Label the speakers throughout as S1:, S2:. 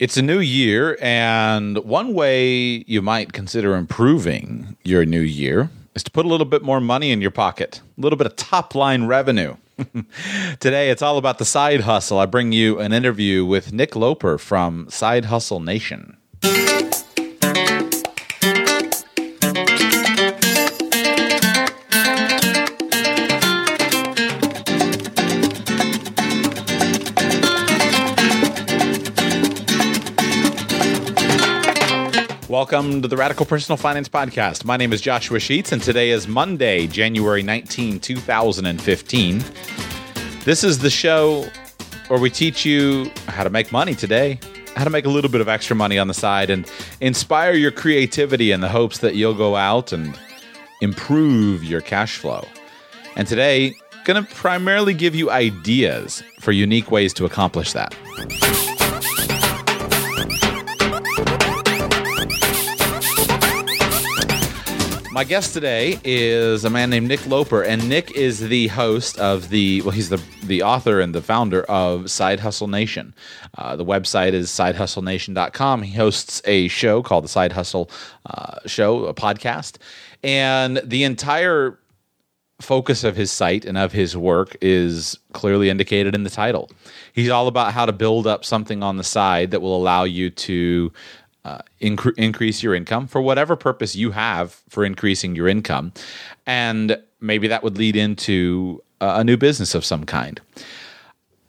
S1: It's a new year, and one way you might consider improving your new year is to put a little bit more money in your pocket, a little bit of top line revenue. Today, it's all about the side hustle. I bring you an interview with Nick Loper from Side Hustle Nation. Welcome to the Radical Personal Finance Podcast. My name is Joshua Sheets, and today is Monday, January 19, 2015. This is the show where we teach you how to make money today, how to make a little bit of extra money on the side, and inspire your creativity in the hopes that you'll go out and improve your cash flow. And today, going to primarily give you ideas for unique ways to accomplish that. My guest today is a man named Nick Loper, and Nick is the host of the well, he's the the author and the founder of Side Hustle Nation. Uh, the website is sidehustlenation.com. He hosts a show called the Side Hustle uh, Show, a podcast, and the entire focus of his site and of his work is clearly indicated in the title. He's all about how to build up something on the side that will allow you to uh, incre- increase your income for whatever purpose you have for increasing your income. And maybe that would lead into a new business of some kind.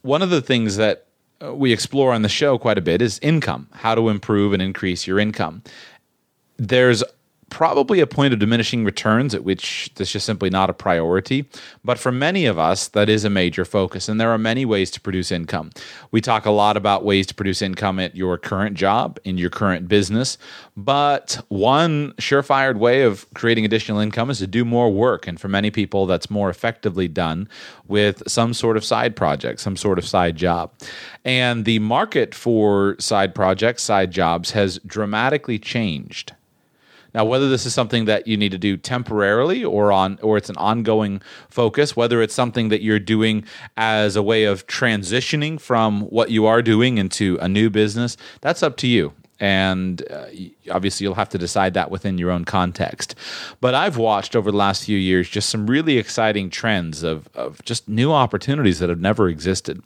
S1: One of the things that uh, we explore on the show quite a bit is income, how to improve and increase your income. There's probably a point of diminishing returns at which this is just simply not a priority. But for many of us, that is a major focus. And there are many ways to produce income. We talk a lot about ways to produce income at your current job, in your current business. But one surefire way of creating additional income is to do more work. And for many people, that's more effectively done with some sort of side project, some sort of side job. And the market for side projects, side jobs has dramatically changed now, whether this is something that you need to do temporarily or on or it's an ongoing focus, whether it's something that you're doing as a way of transitioning from what you are doing into a new business, that's up to you and uh, obviously you'll have to decide that within your own context. But I've watched over the last few years just some really exciting trends of, of just new opportunities that have never existed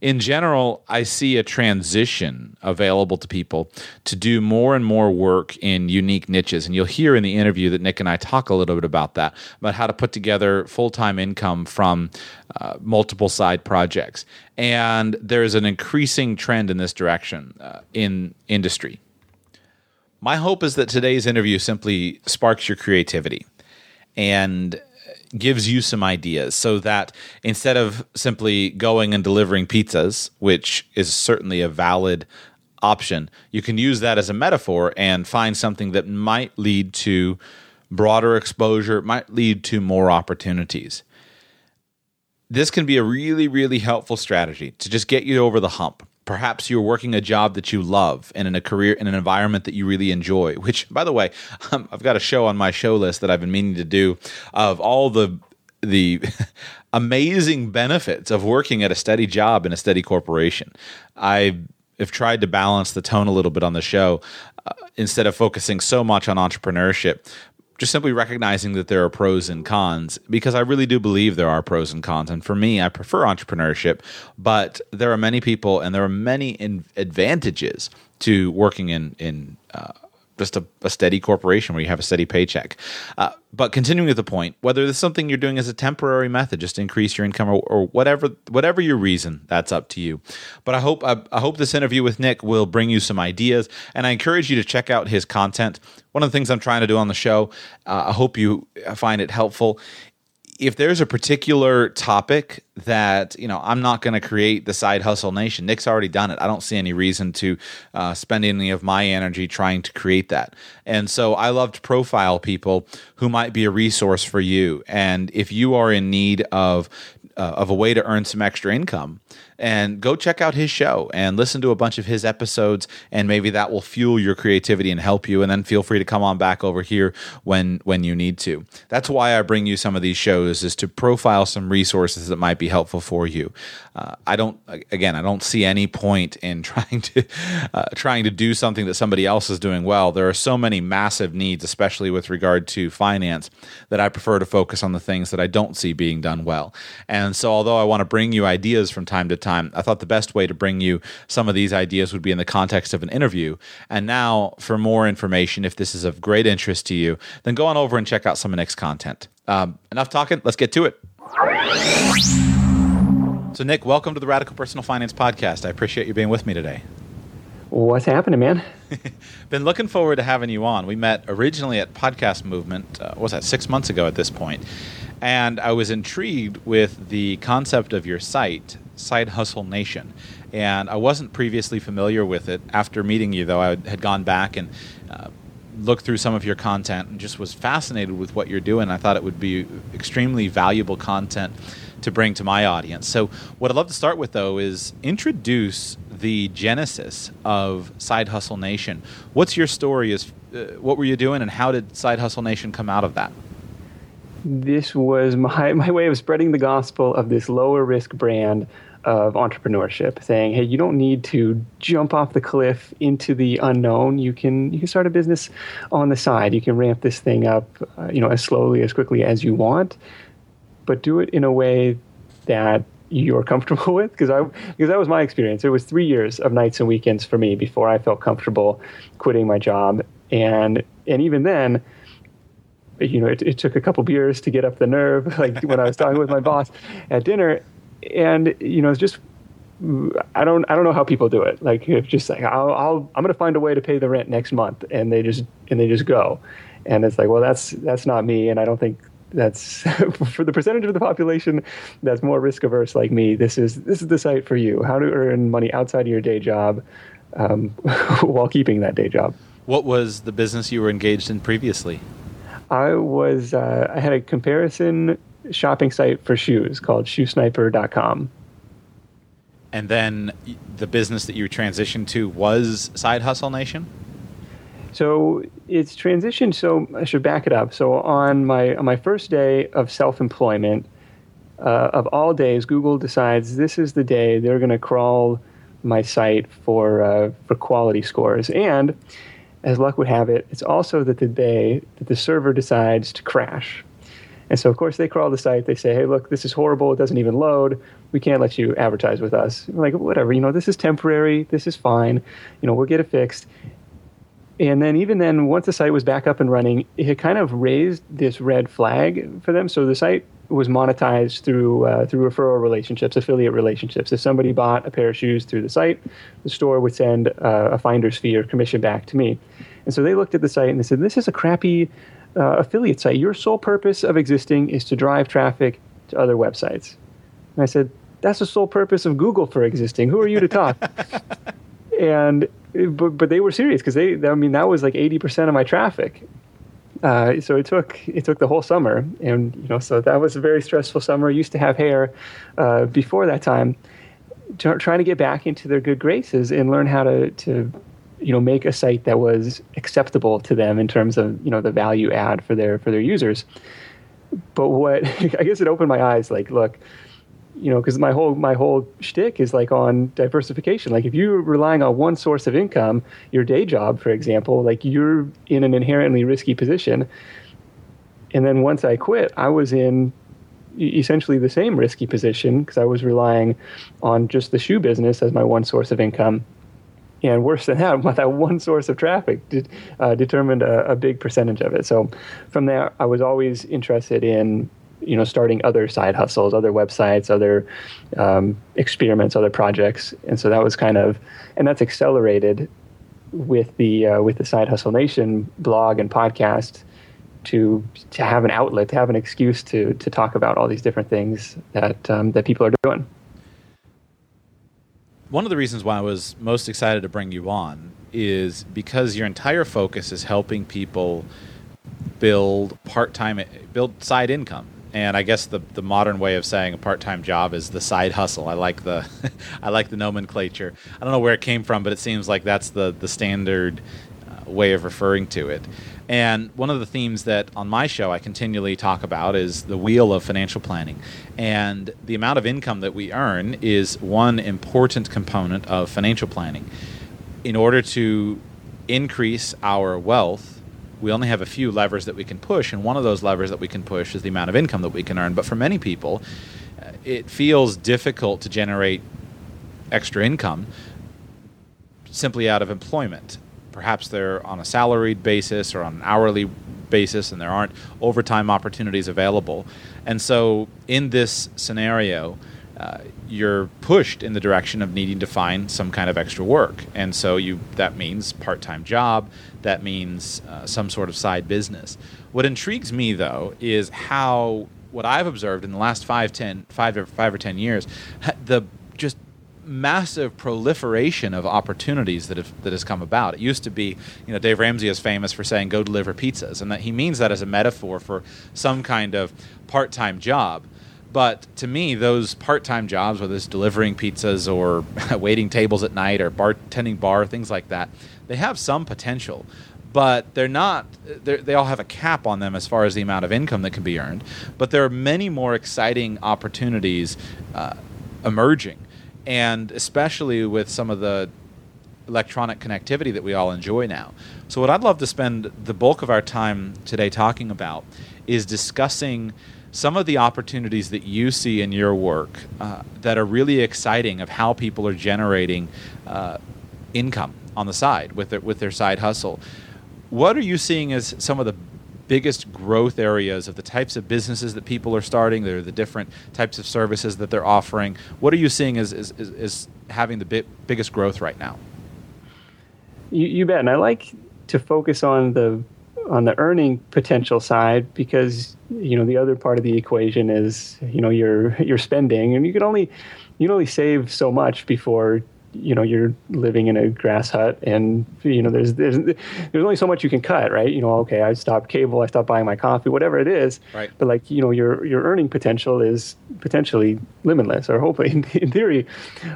S1: in general, I see a transition available to people to do more and more work in unique niches. And you'll hear in the interview that Nick and I talk a little bit about that, about how to put together full time income from uh, multiple side projects. And there's an increasing trend in this direction uh, in industry. My hope is that today's interview simply sparks your creativity and gives you some ideas so that instead of simply going and delivering pizzas, which is certainly a valid option, you can use that as a metaphor and find something that might lead to broader exposure, might lead to more opportunities. This can be a really, really helpful strategy to just get you over the hump perhaps you're working a job that you love and in a career in an environment that you really enjoy which by the way um, i've got a show on my show list that i've been meaning to do of all the the amazing benefits of working at a steady job in a steady corporation. I have tried to balance the tone a little bit on the show uh, instead of focusing so much on entrepreneurship just simply recognizing that there are pros and cons because I really do believe there are pros and cons. And for me, I prefer entrepreneurship, but there are many people and there are many advantages to working in in uh, just a, a, steady corporation where you have a steady paycheck. Uh, but continuing with the point, whether this is something you're doing as a temporary method just to increase your income or, or whatever whatever your reason, that's up to you. But I hope I, I, hope this interview with Nick will bring you some ideas, and I encourage you to check out his content. One of the things I'm trying to do on the show, uh, I hope you find it helpful. If there's a particular topic that you know i'm not going to create the side hustle nation nick's already done it. I don't see any reason to uh, spend any of my energy trying to create that. And so i love to profile people who might be a resource for you. And if you are in need of uh, of a way to earn some extra income. And go check out his show and listen to a bunch of his episodes and maybe that will fuel your creativity and help you. And then feel free to come on back over here when when you need to. That's why i bring you some of these shows is to profile some resources that might be helpful for you. Uh, i don't again i don't see any point in trying to uh, trying to do something that somebody else is doing well. There are so many massive needs especially with regard to finance that i prefer to focus on the things that i don't see being done well. And so although i want to bring you ideas from time to time time, I thought the best way to bring you some of these ideas would be in the context of an interview. And now, for more information, if this is of great interest to you, then go on over and check out some of Nick's content. Um, enough talking, let's get to it. So, Nick, welcome to the Radical Personal Finance Podcast. I appreciate you being with me today.
S2: What's happening, man?
S1: Been looking forward to having you on. We met originally at Podcast Movement, uh, what was that, six months ago at this point. And I was intrigued with the concept of your site Side Hustle Nation. And I wasn't previously familiar with it. After meeting you, though, I had gone back and uh, looked through some of your content and just was fascinated with what you're doing. I thought it would be extremely valuable content to bring to my audience. So, what I'd love to start with, though, is introduce the genesis of Side Hustle Nation. What's your story? Is uh, what were you doing, and how did Side Hustle Nation come out of that?
S2: This was my, my way of spreading the gospel of this lower risk brand of entrepreneurship, saying, "Hey, you don't need to jump off the cliff into the unknown. You can you can start a business on the side. You can ramp this thing up, uh, you know, as slowly as quickly as you want, but do it in a way that you're comfortable with." Because I because that was my experience. It was three years of nights and weekends for me before I felt comfortable quitting my job, and and even then you know, it, it, took a couple beers to get up the nerve, like when I was talking with my boss at dinner and you know, it's just I don't I don't know how people do it. Like it's just like I'll, I'll I'm going to find a way to pay the rent next month, and they just and they just go, and it's like well that's that's not me, and I don't think that's for the percentage of the population that's more risk averse like me. This is this is the site for you. How to earn money outside of your day job um, while keeping that day job.
S1: What was the business you were engaged in previously?
S2: I was uh, I had a comparison shopping site for shoes called shoesniper.com.
S1: And then the business that you transitioned to was Side Hustle Nation?
S2: So it's transitioned. So I should back it up. So on my on my first day of self employment, uh, of all days, Google decides this is the day they're going to crawl my site for uh, for quality scores. And as luck would have it, it's also that the day that the server decides to crash. And so, of course, they crawl the site. They say, hey, look, this is horrible. It doesn't even load. We can't let you advertise with us. Like, whatever, you know, this is temporary. This is fine. You know, we'll get it fixed. And then, even then, once the site was back up and running, it kind of raised this red flag for them. So the site was monetized through uh, through referral relationships, affiliate relationships. If somebody bought a pair of shoes through the site, the store would send uh, a finder's fee or commission back to me. And so they looked at the site and they said, "This is a crappy uh, affiliate site. Your sole purpose of existing is to drive traffic to other websites. And I said, that's the sole purpose of Google for existing. Who are you to talk? and but, but they were serious because they I mean that was like 80% of my traffic. Uh, so it took it took the whole summer, and you know, so that was a very stressful summer. I used to have hair uh, before that time, trying to get back into their good graces and learn how to to you know make a site that was acceptable to them in terms of you know the value add for their for their users but what i guess it opened my eyes like look you know because my whole my whole shtick is like on diversification. Like if you're relying on one source of income your day job for example like you're in an inherently risky position. And then once i quit i was in essentially the same risky position because i was relying on just the shoe business as my one source of income. And worse than that, that one source of traffic did, uh, determined a, a, big percentage of it. So from there, I was always interested in you know starting other side hustles, other websites, other um, experiments, other projects, and so that was kind of and that's accelerated with the uh, with the Side Hustle Nation blog and podcast to to have an outlet, to have an excuse to to talk about all these different things that um, that people are doing.
S1: One of the reasons why I was most excited to bring you on is because your entire focus is helping people build part-time build side income and I guess the the modern way of saying a part time job is the side hustle. I like the I like the nomenclature. I don't know where it came from, but it seems like that's the the standard uh, way of referring to it. And one of the themes that on my show I continually talk about is the wheel of financial planning. And the amount of income that we earn is one important component of financial planning. In order to increase our wealth we only have a few levers that we can push, and one of those levers that we can push is the amount of income that we can earn. But for many people, uh, it feels difficult to generate extra income simply out of employment. Perhaps they're on a salaried basis or on an hourly basis, and there aren't overtime opportunities available. And so, in this scenario, uh, you're pushed in the direction of needing to find some kind of extra work, and so you that means part-time job, that means uh, some sort of side business. What intrigues me though is how what I've observed in the last five, ten, five or five or ten years, the just massive proliferation of opportunities that have that has come about. It used to be, you know, Dave Ramsey is famous for saying "go deliver pizzas," and that he means that as a metaphor for some kind of part-time job. But to me, those part-time jobs, whether it's delivering pizzas or waiting tables at night or bartending bar, things like that, they have some potential. But they're not. They're, they all have a cap on them as far as the amount of income that can be earned. But there are many more exciting opportunities uh, emerging, and especially with some of the electronic connectivity that we all enjoy now. So, what I'd love to spend the bulk of our time today talking about is discussing some of the opportunities that you see in your work uh, that are really exciting of how people are generating uh, income on the side with their, with their side hustle. What are you seeing as some of the biggest growth areas of the types of businesses that people are starting, They're the different types of services that they're offering? What are you seeing as, as, as, as having the bi- biggest growth right now?
S2: You, you bet. And I like to focus on the on the earning potential side because you know the other part of the equation is you know your your spending. And you can only you can only save so much before you know you're living in a grass hut and you know there's there's there's only so much you can cut right? You know okay i stopped cable i stopped buying my coffee whatever it is.
S1: Right.
S2: But like you know your your earning potential is potentially limitless or hopefully in, in theory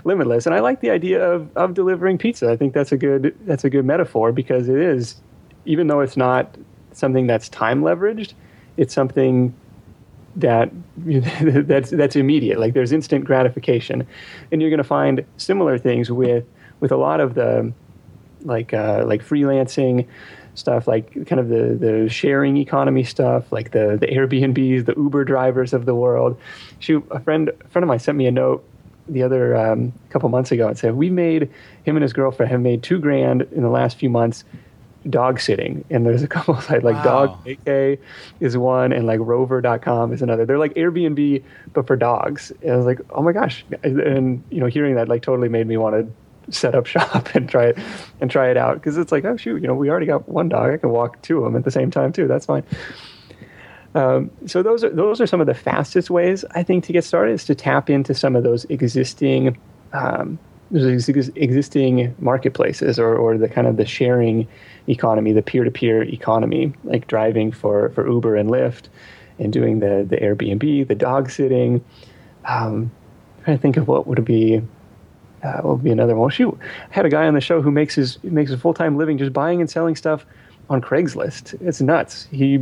S2: limitless. And i like the idea of of delivering pizza. I think that's a good that's a good metaphor because it is even though it's not something that's time leveraged, it's something that that's that's immediate. Like there's instant gratification, and you're going to find similar things with with a lot of the like uh, like freelancing stuff, like kind of the the sharing economy stuff, like the the Airbnbs, the Uber drivers of the world. Shoot, a friend a friend of mine sent me a note the other um, couple months ago and said we made him and his girlfriend have made two grand in the last few months dog sitting. And there's a couple of like wow. DogVacay is one and like rover.com is another. They're like airbnb but for dogs. And i was like oh my gosh. And you know hearing that like totally made me want to set up shop and try it and try it out. Because it's like oh shoot you know we already got one dog. I can walk two of them at the same time too. That's fine. Um, so those are those are some of the fastest ways I think to get started is to tap into some of those existing um, those existing marketplaces or, or the kind of the sharing economy, the peer-to-peer economy, like driving for, for Uber and Lyft and doing the, the Airbnb, the dog sitting. Um, I'm trying to think of what would be uh, what would be another one. Shoot, I had a guy on the show who makes his makes a full time living just buying and selling stuff on Craigslist. It's nuts. He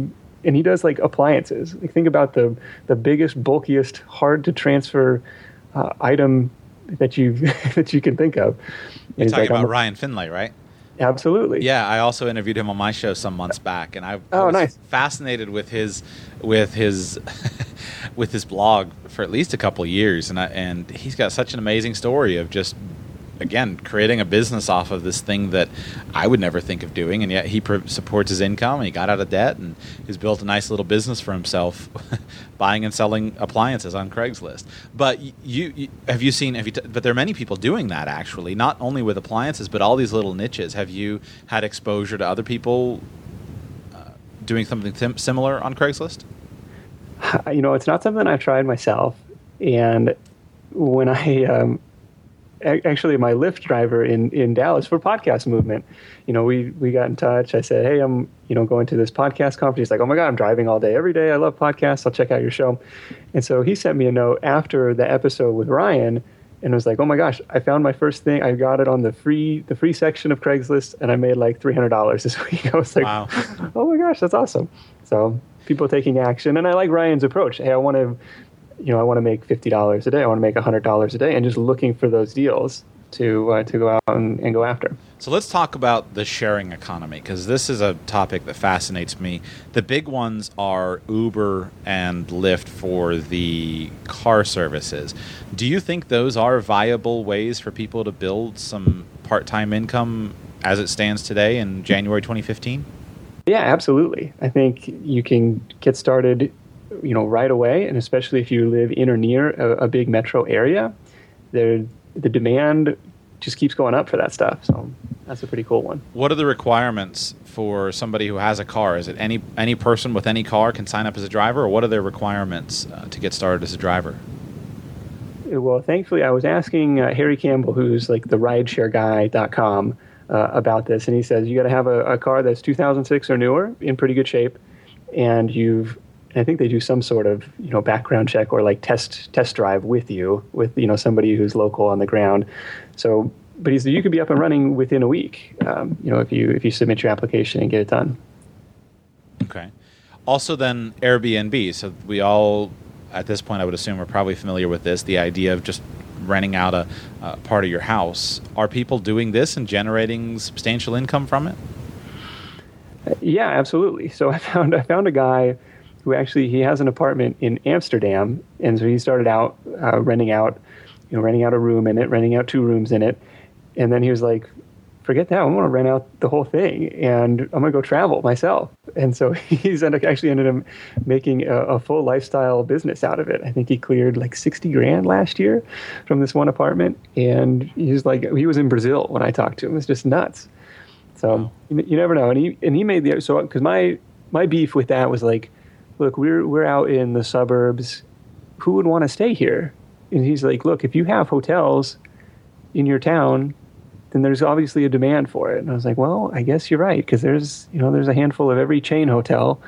S2: and he does like appliances. Like think about the the biggest, bulkiest, hard to transfer uh, item that you that you can think of.
S1: You're talking like, about Ryan Finlay, right?
S2: Absolutely.
S1: Yeah, I also interviewed him on my show some months back, and I,
S2: oh,
S1: was
S2: nice.
S1: fascinated with his with his with his blog for at least a couple years, and I, and he's got such an amazing story of just again creating a business off of this thing that I would never think of doing, and yet he pr- supports his income. And he got out of debt and he's built a nice little business for himself, buying and selling appliances on Craigslist. But you, you have you seen? Have you? T- but there are many people doing that actually, not only with appliances, but all these little niches. Have you had exposure to other people? Uh, doing something sim- similar on Craigslist?
S2: You know, it's not something I've tried myself, and when I um, actually my Lyft driver in, in Dallas for podcast movement. You know, we we got in touch. I said, "Hey, I'm you know going to this podcast conference." He's like, "Oh my god, I'm driving all day, every day. I love podcasts. I'll check out your show." And so he sent me a note after the episode with Ryan, and was like, "Oh my gosh, I found my first thing. I got it on the free the free section of Craigslist, and I made like three hundred dollars this week." I was like, wow. "Oh my gosh, that's awesome!" So people taking action, and I like Ryan's approach. Hey, I want to you know, I want to make fifty dollars a day. I want to make hundred dollars a day, and just looking for those deals to uh, to go out and, and, go after.
S1: So let's talk about the sharing economy because this is a topic that fascinates me. The big ones are Uber and Lyft for the car services. Do you think those are viable ways for people to build some part-time income as it stands today in January 2015?
S2: Yeah, absolutely. I think you can get started you know right away, and especially if you live in or near a, a big metro area, there the demand just keeps going up for that stuff. So that's a pretty cool one.
S1: What are the requirements for somebody who has a car? Is it any any person with any car can sign up as a driver, or what are their requirements uh, to get started as a driver?
S2: Well, thankfully, I was asking uh, Harry Campbell, who's like the rideshareguy.com, uh, about this, and he says you got to have a, a car that's 2006 or newer, in pretty good shape, and you've I think they do some sort of you know background check or like test test drive with you with you know somebody who's local on the ground. So, but he's you could be up and running within a week. Um, you know if you if you submit your application and get it done.
S1: Okay. Also, then Airbnb. So we all at this point, I would assume, are probably familiar with this. The idea of just renting out a, a part of your house. Are people doing this and generating substantial income from it?
S2: Yeah, absolutely. So I found I found a guy who actually he has an apartment in Amsterdam, and so he started out uh, renting out, you know, renting out a room in it, renting out two rooms in it, and then he was like, "Forget that! I'm going to rent out the whole thing, and I'm going to go travel myself." And so he's actually ended up making a, a, full lifestyle business out of it. I think he cleared like sixty grand last year from this one apartment, and he's like, he was in Brazil when I talked to him. It's just nuts. So wow. you, you never know, and he and he made the so because my my beef with that was like look, we're we're out in the suburbs. Who would want to stay here? And he's like, look, if you have hotels in your town, then there's obviously a demand for it. And I was like, well, I guess you're right because there's you know there's a handful of every chain hotel,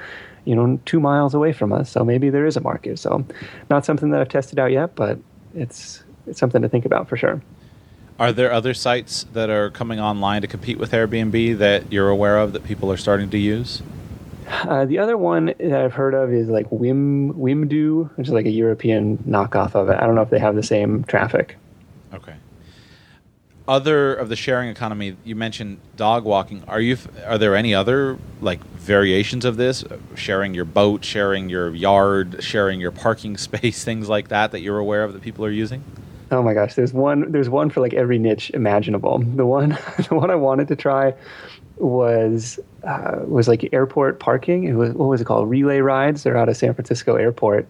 S2: you know, two miles away from us. So maybe there is a market. So not something that I've tested out yet, but it's it's something to think about for sure.
S1: Are there other sites that are coming online to compete with Airbnb that you're aware of that people are starting to use?
S2: Uh, the other one that I've heard of is like Wim Wimdu, which is like a European knockoff of it. I don't know if they have the same traffic.
S1: Okay. Other of the sharing economy, you mentioned dog walking. Are you? Are there any other like variations of this? Sharing your boat, sharing your yard, sharing your parking space, things like that that you're aware of that people are using.
S2: Oh my gosh, there's one. There's one for like every niche imaginable. The one, the one I wanted to try was uh, was like airport parking. It was what was it called? Relay rides. They're out of San Francisco Airport,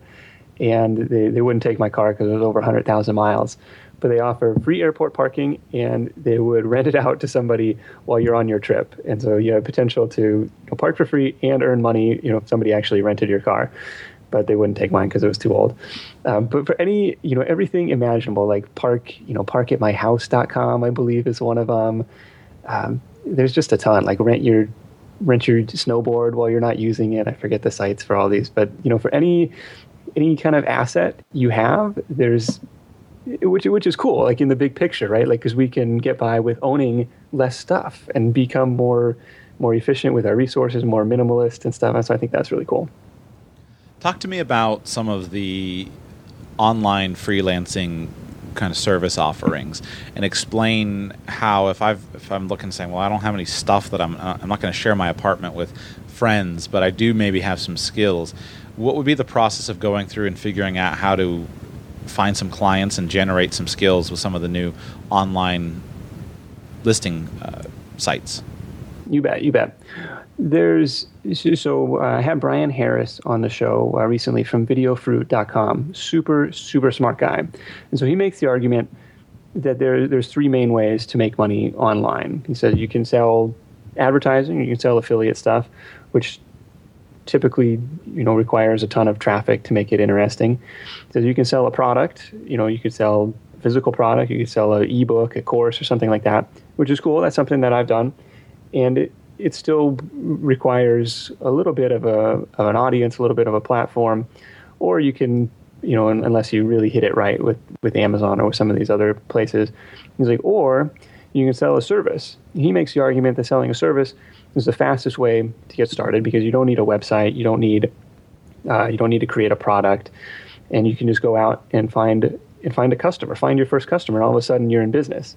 S2: and they, they wouldn't take my car because it was over hundred thousand miles. But they offer free airport parking, and they would rent it out to somebody while you're on your trip. And so you have potential to park for free and earn money. You know, if somebody actually rented your car but they wouldn't take mine because it was too old. Um, but for any, you know, everything imaginable, like park, you know, parkatmyhouse.com, I believe is one of them. Um, there's just a ton. Like rent your rent your snowboard while you're not using it. I forget the sites for all these, but you know, for any any kind of asset you have, there's which which is cool. Like in the big picture, right? Like because we can get by with owning less stuff and become more more efficient with our resources, more minimalist and stuff. And so I think that's really cool.
S1: Talk to me about some of the online freelancing kind of service offerings and explain how if I've if I'm looking saying well I don't have any stuff that I'm uh, I'm not going to share my apartment with friends but I do maybe have some skills what would be the process of going through and figuring out how to find some clients and generate some skills with some of the new online listing uh, sites?
S2: You bet you bet there's so uh, I had Bryan Harris on the show uh, recently from videofruit.com. Super, super smart guy. And so he makes the argument that there, there's three main ways to make money online. He says you can sell advertising, you can sell affiliate stuff, which typically you know requires a ton of traffic to make it interesting. So you can sell a product, you know, you could sell physical product, you could sell an ebook, a course, or something like that, which is cool. That's something that I've done, and it, it still requires a little bit of a of an audience, a little bit of a platform, or you can you know unless you really hit it right with with Amazon or with some of these other places. He's like, or you can sell a service. He makes the argument that selling a service is the fastest way to get started because you don't need a website, you don't need uh, you don't need to create a product, and you can just go out and find and find a customer, find your first customer, and all of a sudden you're in business.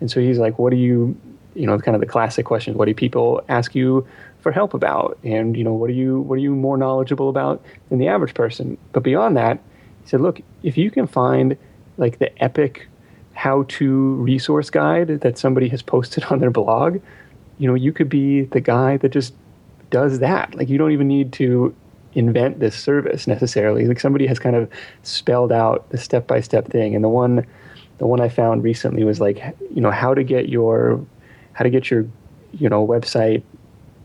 S2: And so he's like, what do you, you know, kind of the classic questions. What do people ask you for help about? And you know, what are you what are you more knowledgeable about than the average person? But beyond that, he said, look, if you can find like the epic how-to resource guide that somebody has posted on their blog, you know, you could be the guy that just does that. Like you don't even need to invent this service necessarily. Like somebody has kind of spelled out the step-by-step thing. And the one the one I found recently was like, you know, how to get your how to get your, you know, website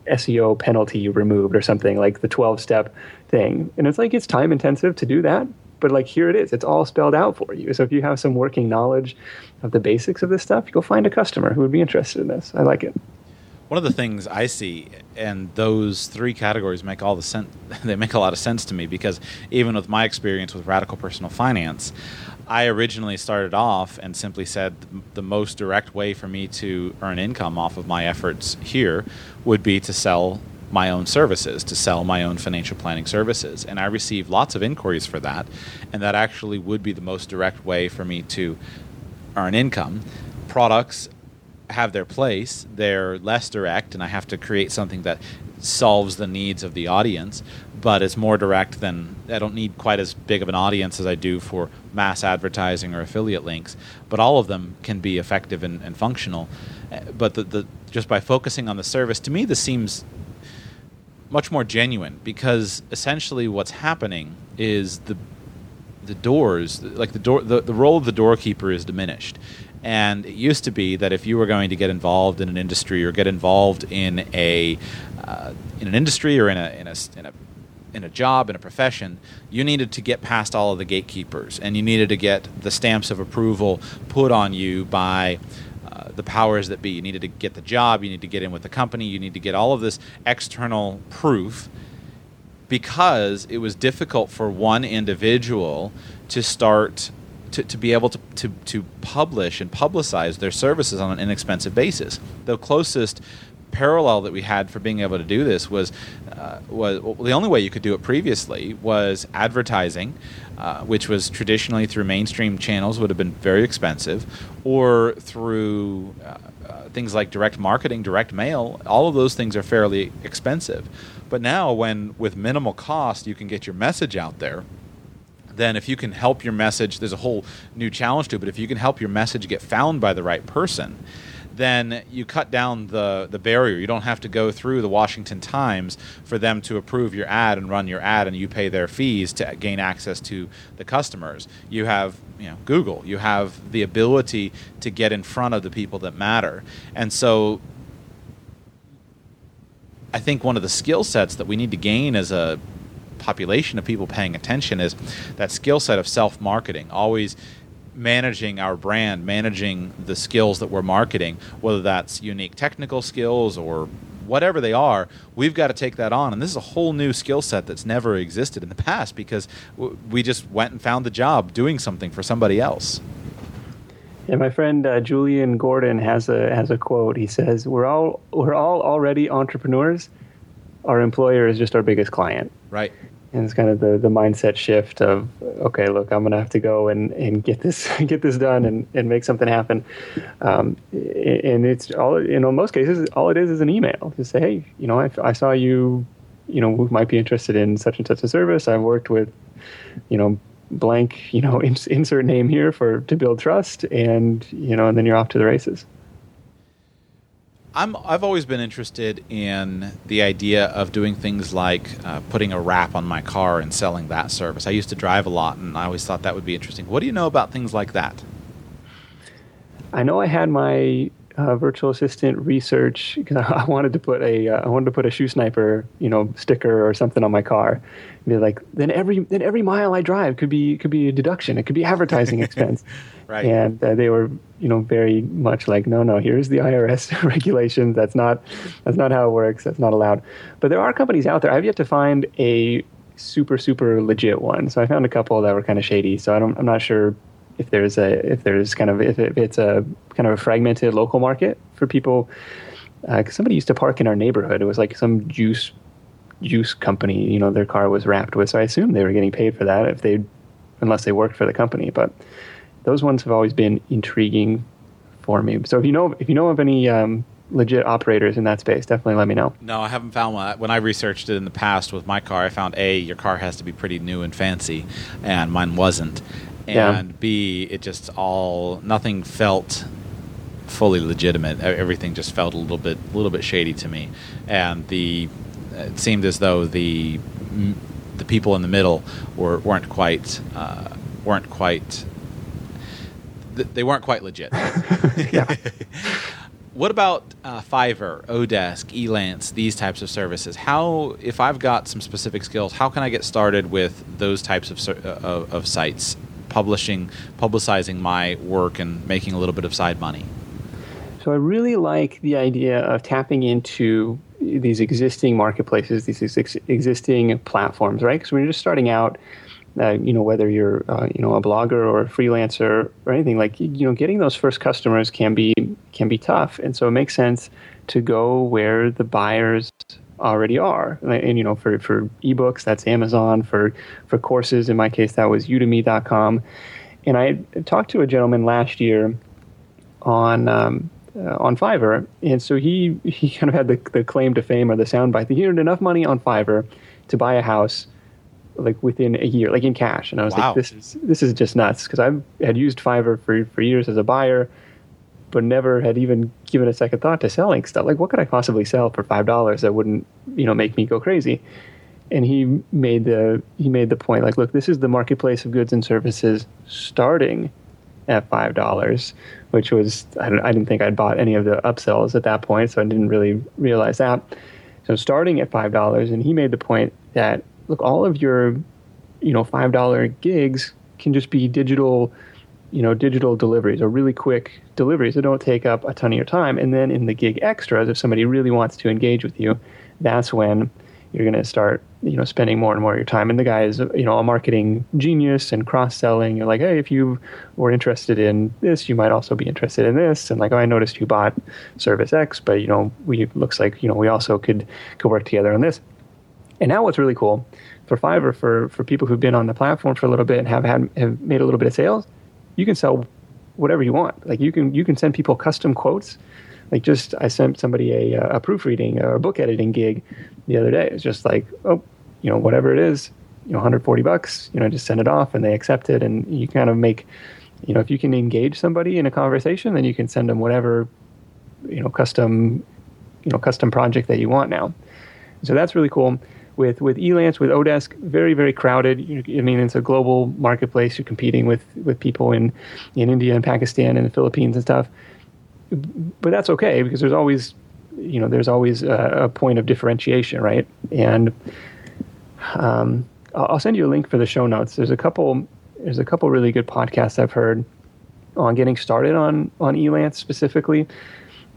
S2: SEO penalty removed or something like the 12 step thing. And it's like it's time intensive to do that, but like here it is it's all spelled out for you so if you have some working knowledge of the basics of this stuff go find a customer who would be interested in this i like it
S1: one of the things I see, and those three categories make all the sense. They make a lot of sense to me because even with my experience with radical personal finance, I originally started off and simply said the most direct way for me to earn income off of my efforts here would be to sell my own services, to sell my own financial planning services. And I received lots of inquiries for that, and that actually would be the most direct way for me to earn income. Products have their place, they're less direct, and I have to create something that solves the needs of the audience, but it's more direct than I don't need quite as big of an audience as I do for mass advertising or affiliate links. But all of them can be effective and, and functional. But the, the, just by focusing on the service, to me, this seems much more genuine because essentially what's happening is the the doors like the door the, the role of the doorkeeper is diminished and it used to be that if you were going to get involved in an industry or get involved in a uh, in an industry or in a in a in a in a job in a profession, you needed to get past all of the gatekeepers, and you needed to get the stamps of approval put on you by uh, the powers that be. You needed to get the job, you need to get in with the company, you need to get all of this external proof because it was difficult for one individual to start to, to be able to, to, to publish and publicize their services on an inexpensive basis. The closest parallel that we had for being able to do this was uh, was well, the only way you could do it previously was advertising, uh, which was traditionally through mainstream channels would have been very expensive, or through uh, uh, things like direct marketing, direct mail. All of those things are fairly expensive, but now when with minimal cost you can get your message out there then if you can help your message, there's a whole new challenge to it, but if you can help your message get found by the right person, then you cut down the, the barrier. You don't have to go through the Washington Times for them to approve your ad and run your ad, and you pay their fees to gain access to the customers. You have you know Google. You have the ability to get in front of the people that matter, and so. I think one of the skill sets that we need to gain as a population of people paying attention is that skill set of self marketing, always managing our brand, managing the skills that we're marketing, whether that's unique technical skills or whatever they are, we've got to take that on. And this is a whole new skill set that's never existed in the past because we just went and found the job doing something for somebody else.
S2: Yeah, my friend uh, Julian Gordon has a has a quote. He says, "We're all we're all already entrepreneurs. Our employer is just our biggest client."
S1: Right
S2: and it's kind of the, the mindset shift of okay look i'm going to have to go and, and get this get this done and, and make something happen. Um, and it's all in most cases all it is is an email to say hey you know I, I saw you you know might be interested in such and such a service. I've worked with you know blank you know insert name here for to build trust and you know and then you're off to the races
S1: I'm I've always been interested in the idea of doing things like uh, putting a wrap on my car and selling that service. I used to drive a lot, and I always thought that would be interesting. What do you know about things like that?
S2: I know I had my uh, virtual assistant research because I, I, wanted to put a uh, I wanted to put a shoe sniper you know sticker or something on my car. And be like, then every then every mile I drive could be could be a deduction. It could be advertising expense.
S1: right.
S2: And uh, they were you know very much like, no, no, here's the IRS regulations. That's not that's not how it works. That's not allowed. But there are companies out there. I've yet to find a super super legit one. So I found a couple that were kind of shady. So I don't I'm not sure if there's a if there's kind of if, it's a kind of a fragmented local market for people. Uh, somebody used to park in our neighborhood. It was like some juice juice company. You know, their car was wrapped with. So I assume they were getting paid for that if they, unless they worked for the company. But those ones have always been intriguing for me. So if you know if you know of any um, legit operators in that space, definitely let me know.
S1: No, I haven't found one. When I researched it in the past with my car, I found a your car has to be pretty new and fancy, and mine wasn't and yeah. B, it just all nothing felt fully legitimate. Everything just felt a little bit, a little bit shady to me, and the it seemed as though the the people in the middle were weren't quite uh, weren't quite they weren't quite legit. what about uh, Fiverr, Odesk, Elance, these types of services? How, if I've got some specific skills, how can I get started with those types of, uh, of, of sites publishing, publicizing my work and making a little bit of side money.
S2: So I really like the idea of tapping into these existing marketplaces, these ex- existing platforms, right? Because when you're just starting out, uh, you know whether you're uh, you know a blogger or a freelancer or anything like you know getting those first customers can be can be tough, and so it makes sense to go where the buyers already are. And, and, you know, for, for ebooks, that's Amazon. For for courses, in my case, that was Udemy.com. And I talked to a gentleman last year on um, uh, on Fiverr, and so he he kind of had the, the claim to fame or the soundbite. He earned enough money on Fiverr to buy a house like within a year, like in cash. And I was wow. like, this is this is just nuts because I had used Fiverr for for years as a buyer but never had even given a second thought to selling stuff. Like, what could I possibly sell for five dollars that wouldn't, you know, make me go crazy? And he made the he made the point like, look, this is the marketplace of goods and services starting at five dollars, which was I, I didn't think I'd bought any of the upsells at that point, so I didn't really realize that. So starting at five dollars, and he made the point that look, all of your, you know, five dollar gigs can just be digital you know, digital deliveries or really quick deliveries that don't take up a ton of your time. And then in the gig extras, if somebody really wants to engage with you, that's when you're going to start, you know, spending more and more of your time. And the guy is, you know, a marketing genius and cross selling. You're like, hey, if you were interested in this, you might also be interested in this. And like, oh, I noticed you bought Service X, but you know, we looks like you know we also could could work together on this. And now what's really cool for Fiverr for for people who've been on the platform for a little bit and have had have made a little bit of sales you can sell whatever you want. Like you can you can send people custom quotes. Like just I sent somebody a a proofreading or a book editing gig the other day. It's just like oh you know whatever it is you know 140 bucks you know just send it off and they accept it and you kind of make you know if you can engage somebody in a conversation then you can send them whatever you know custom you know custom project that you want now so that's really cool with with Elance, with Odesk, very very crowded. I mean, it's a global marketplace. You're competing with with people in in India and Pakistan and the Philippines and stuff. But that's okay because there's always you know there's always a, a point of differentiation, right? And um, I'll send you a link for the show notes. There's a couple there's a couple really good podcasts I've heard on getting started on on Elance specifically.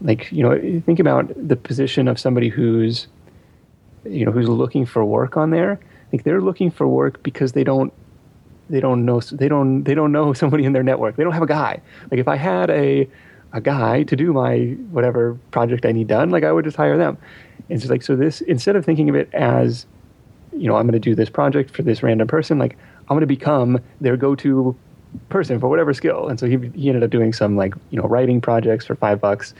S2: Like you know, think about the position of somebody who's you know who's looking for work on there like they're looking for work because they don't they don't know they don't they don't know somebody in their network. They don't have a guy. Like if i had a a guy to do my whatever project i need done like i would just hire them. It's like so this instead of thinking of it as you know i'm going to do this project for this random person like i'm going to become their go-to person for whatever skill. And so he, he ended up doing some like, you know, writing projects for five bucks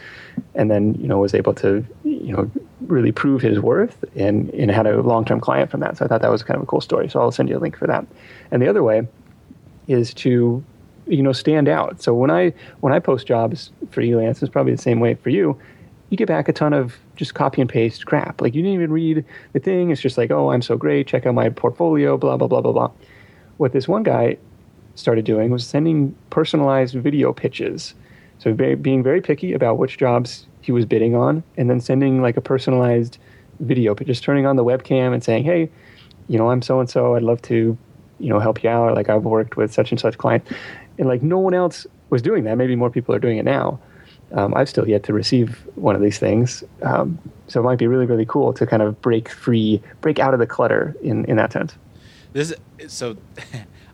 S2: and then, you know, was able to, you know, really prove his worth and, and had a long-term client from that. So I thought that was kind of a cool story. So I'll send you a link for that. And the other way is to, you know, stand out. So when I, when I post jobs for Elance, it's probably the same way for you. You get back a ton of just copy and paste crap. Like you didn't even read the thing. It's just like, oh, I'm so great. Check out my portfolio, blah, blah, blah, blah, blah. What this one guy started doing was sending personalized video pitches So be, being very picky about which jobs he was bidding on, and then sending like a personalized video, but just turning on the webcam and saying, "Hey, you know, I'm so and so. I'd love to, you know, help you out. Like I've worked with such and such client, and like no one else was doing that. Maybe more people are doing it now. Um, I've still yet to receive one of these things, um, so it might be really, really cool to kind of break free, break out of the clutter in in that sense.
S1: This so.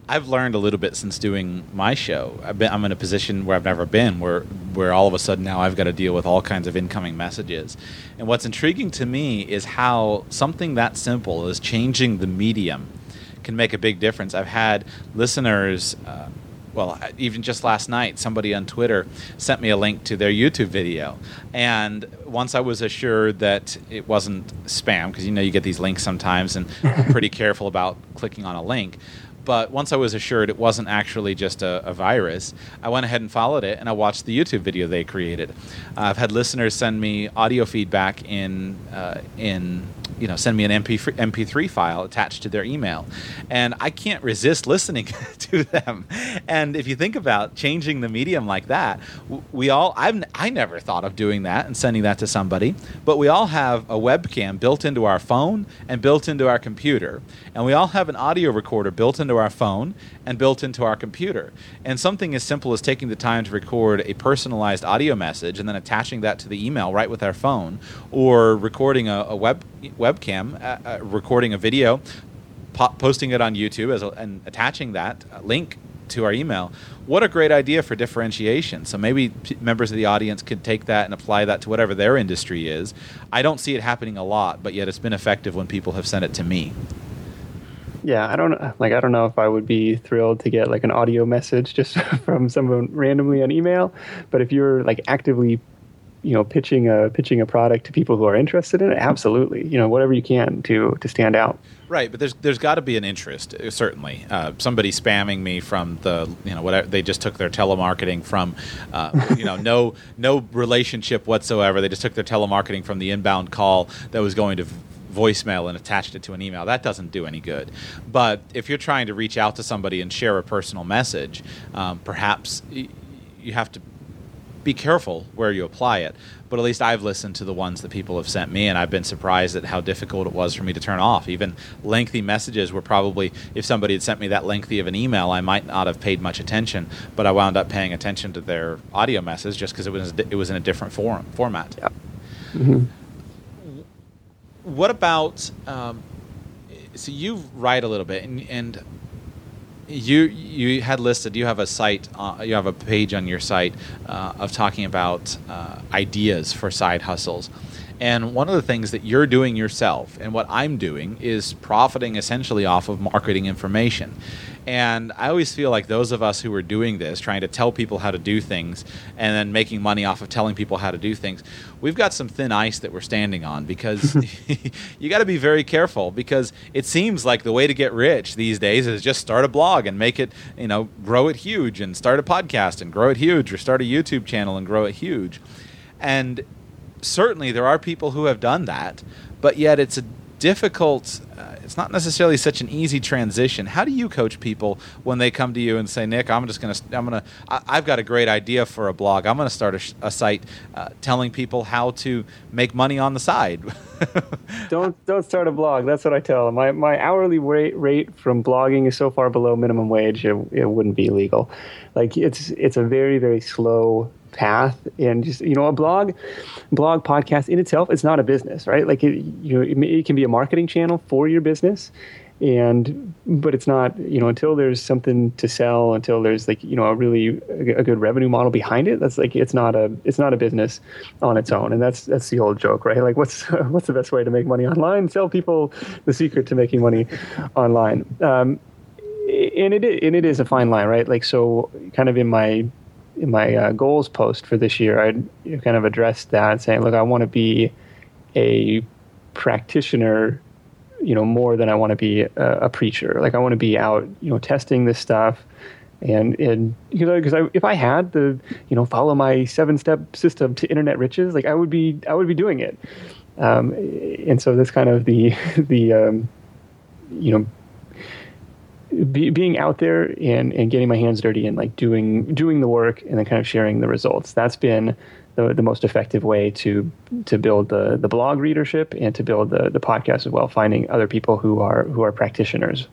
S1: I've learned a little bit since doing my show. Been, I'm in a position where I've never been, where where all of a sudden now I've got to deal with all kinds of incoming messages. And what's intriguing to me is how something that simple as changing the medium can make a big difference. I've had listeners. Uh, well, even just last night, somebody on Twitter sent me a link to their YouTube video. And once I was assured that it wasn't spam, because you know you get these links sometimes, and I'm pretty careful about clicking on a link. But once I was assured it wasn't actually just a, a, virus, I went ahead and followed it and I watched the YouTube video they created. Uh, I've had listeners send me audio feedback in uh, in you know send me an MP MP3 file attached to their email, and I can't resist listening to them. And if you think about changing the medium like that, we all I've I never thought of doing that and sending that to somebody, but we all have a webcam built into our phone and built into our computer, and we all have an audio recorder built into our phone and built into our computer. And something as simple as taking the time to record a personalized audio message and then attaching that to the email right with our phone, or recording a, a web webcam, uh, uh, recording a video, po- posting it on YouTube a, and attaching that link to our email. What a great idea for differentiation. So maybe p- members of the audience could take that and apply that to whatever their industry is. I don't see it happening a lot, but yet it's been effective when people have sent it to me.
S2: Yeah, I don't like. I don't know if I would be thrilled to get like an audio message just from someone randomly on email, but if you're like actively you know pitching a pitching a product to people who are interested in it absolutely you know whatever you can to to stand out
S1: right but there's there's got to be an interest uh, certainly uh, somebody spamming me from the you know whatever they just took their telemarketing from uh, you know no no relationship whatsoever they just took their telemarketing from the inbound call that was going to voicemail and attached it to an email that doesn't do any good but if you're trying to reach out to somebody and share a personal message um, perhaps you have to be careful where you apply it. But at least I've listened to the ones that people have sent me, and I've been surprised at how difficult it was for me to turn off. Even lengthy messages were probably, if somebody had sent me that lengthy of an email, I might not have paid much attention. But I wound up paying attention to their audio message just because it was it was in a different form format.
S2: Yeah. Mm-hmm.
S1: What about? Um, so you write a little bit, and, and you you had listed you have a site uh, you have a page on your site uh, of talking about uh, ideas for side hustles and one of the things that you're doing yourself and what I'm doing is profiting essentially off of marketing information and I always feel like those of us who are doing this, trying to tell people how to do things and then making money off of telling people how to do things, we've got some thin ice that we're standing on because you got to be very careful because it seems like the way to get rich these days is just start a blog and make it, you know, grow it huge and start a podcast and grow it huge or start a YouTube channel and grow it huge. And certainly there are people who have done that, but yet it's a difficult uh, it's not necessarily such an easy transition. How do you coach people when they come to you and say nick i'm just going to i'm going to i've got a great idea for a blog. I'm going to start a, a site uh, telling people how to make money on the side.
S2: Don't don't start a blog. That's what i tell them my, my hourly rate, rate from blogging is so far below minimum wage it, it wouldn't be legal. Like it's it's a very very slow path and just you know a blog blog podcast in itself it's not a business right? Like it, you know it, can be a marketing channel for your business and but it's not you know until there's something to sell until there's like you know a really a good revenue model behind it that's like it's not a it's not a business on its own. And that's that's the old joke right? Like what's what's the best way to make money online? Sell people the secret to making money online. Um, and it and it is a fine line right? Like so kind of in my my uh, goals post for this year, I kind of addressed that, saying, "Look, I want to be a practitioner, you know, more than I want to be a, a preacher. Like I want to be out, you know, testing this stuff." And and you know because if I had the you know follow my seven step system to internet riches like I would be I would be doing it, um, and so that's kind of the the um, you know be, being out there and, and getting my hands dirty and like doing doing the work and then kind of sharing the results. That's been the, the most effective way to to build the, the blog readership and to build the, the podcast as well, finding other people who are who are practitioners.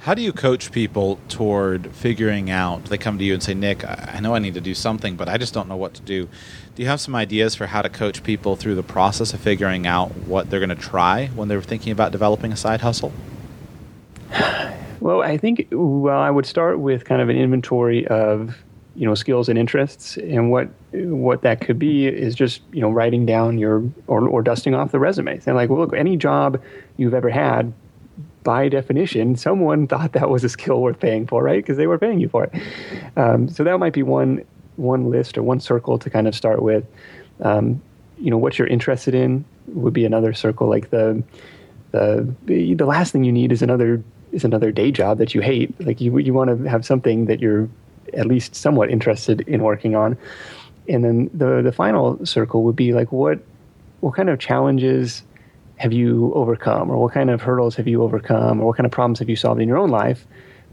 S1: How do you coach people toward figuring out? They come to you and say, Nick, I know I need to do something, but I just don't know what to do. Do you have some ideas for how to coach people through the process of figuring out what they're going to try when they're thinking about developing a side hustle?
S2: Well, I think well, I would start with kind of an inventory of you know skills and interests, and what what that could be is just you know writing down your or, or dusting off the resume. And like, well, look, any job you've ever had, by definition, someone thought that was a skill worth paying for, right? Because they were paying you for it. Um, so that might be one one list or one circle to kind of start with. Um, you know, what you're interested in would be another circle. Like the the the last thing you need is another is another day job that you hate. Like you you want to have something that you're at least somewhat interested in working on. And then the the final circle would be like what what kind of challenges have you overcome or what kind of hurdles have you overcome or what kind of problems have you solved in your own life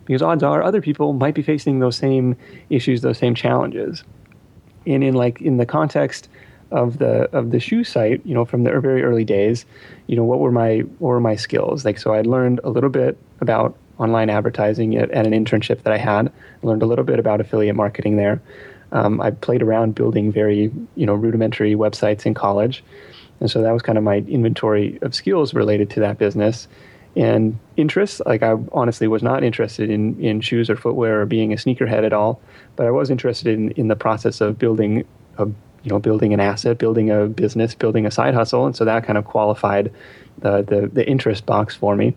S2: because odds are other people might be facing those same issues those same challenges and in like in the context of the of the shoe site you know from the very early days you know what were my what were my skills? Like so i learned a little bit about online advertising at, at an internship that i had. I learned a little bit about affiliate marketing there. Um, i played around building very you know rudimentary websites in college. And so that was kind of my inventory of skills related to that business. And interests. Like I honestly was not interested in, in shoes or footwear or being a sneakerhead at all, but I was interested in, in the process of building a you know building an asset, building a business, building a side hustle, and so that kind of qualified the the, the interest box for me.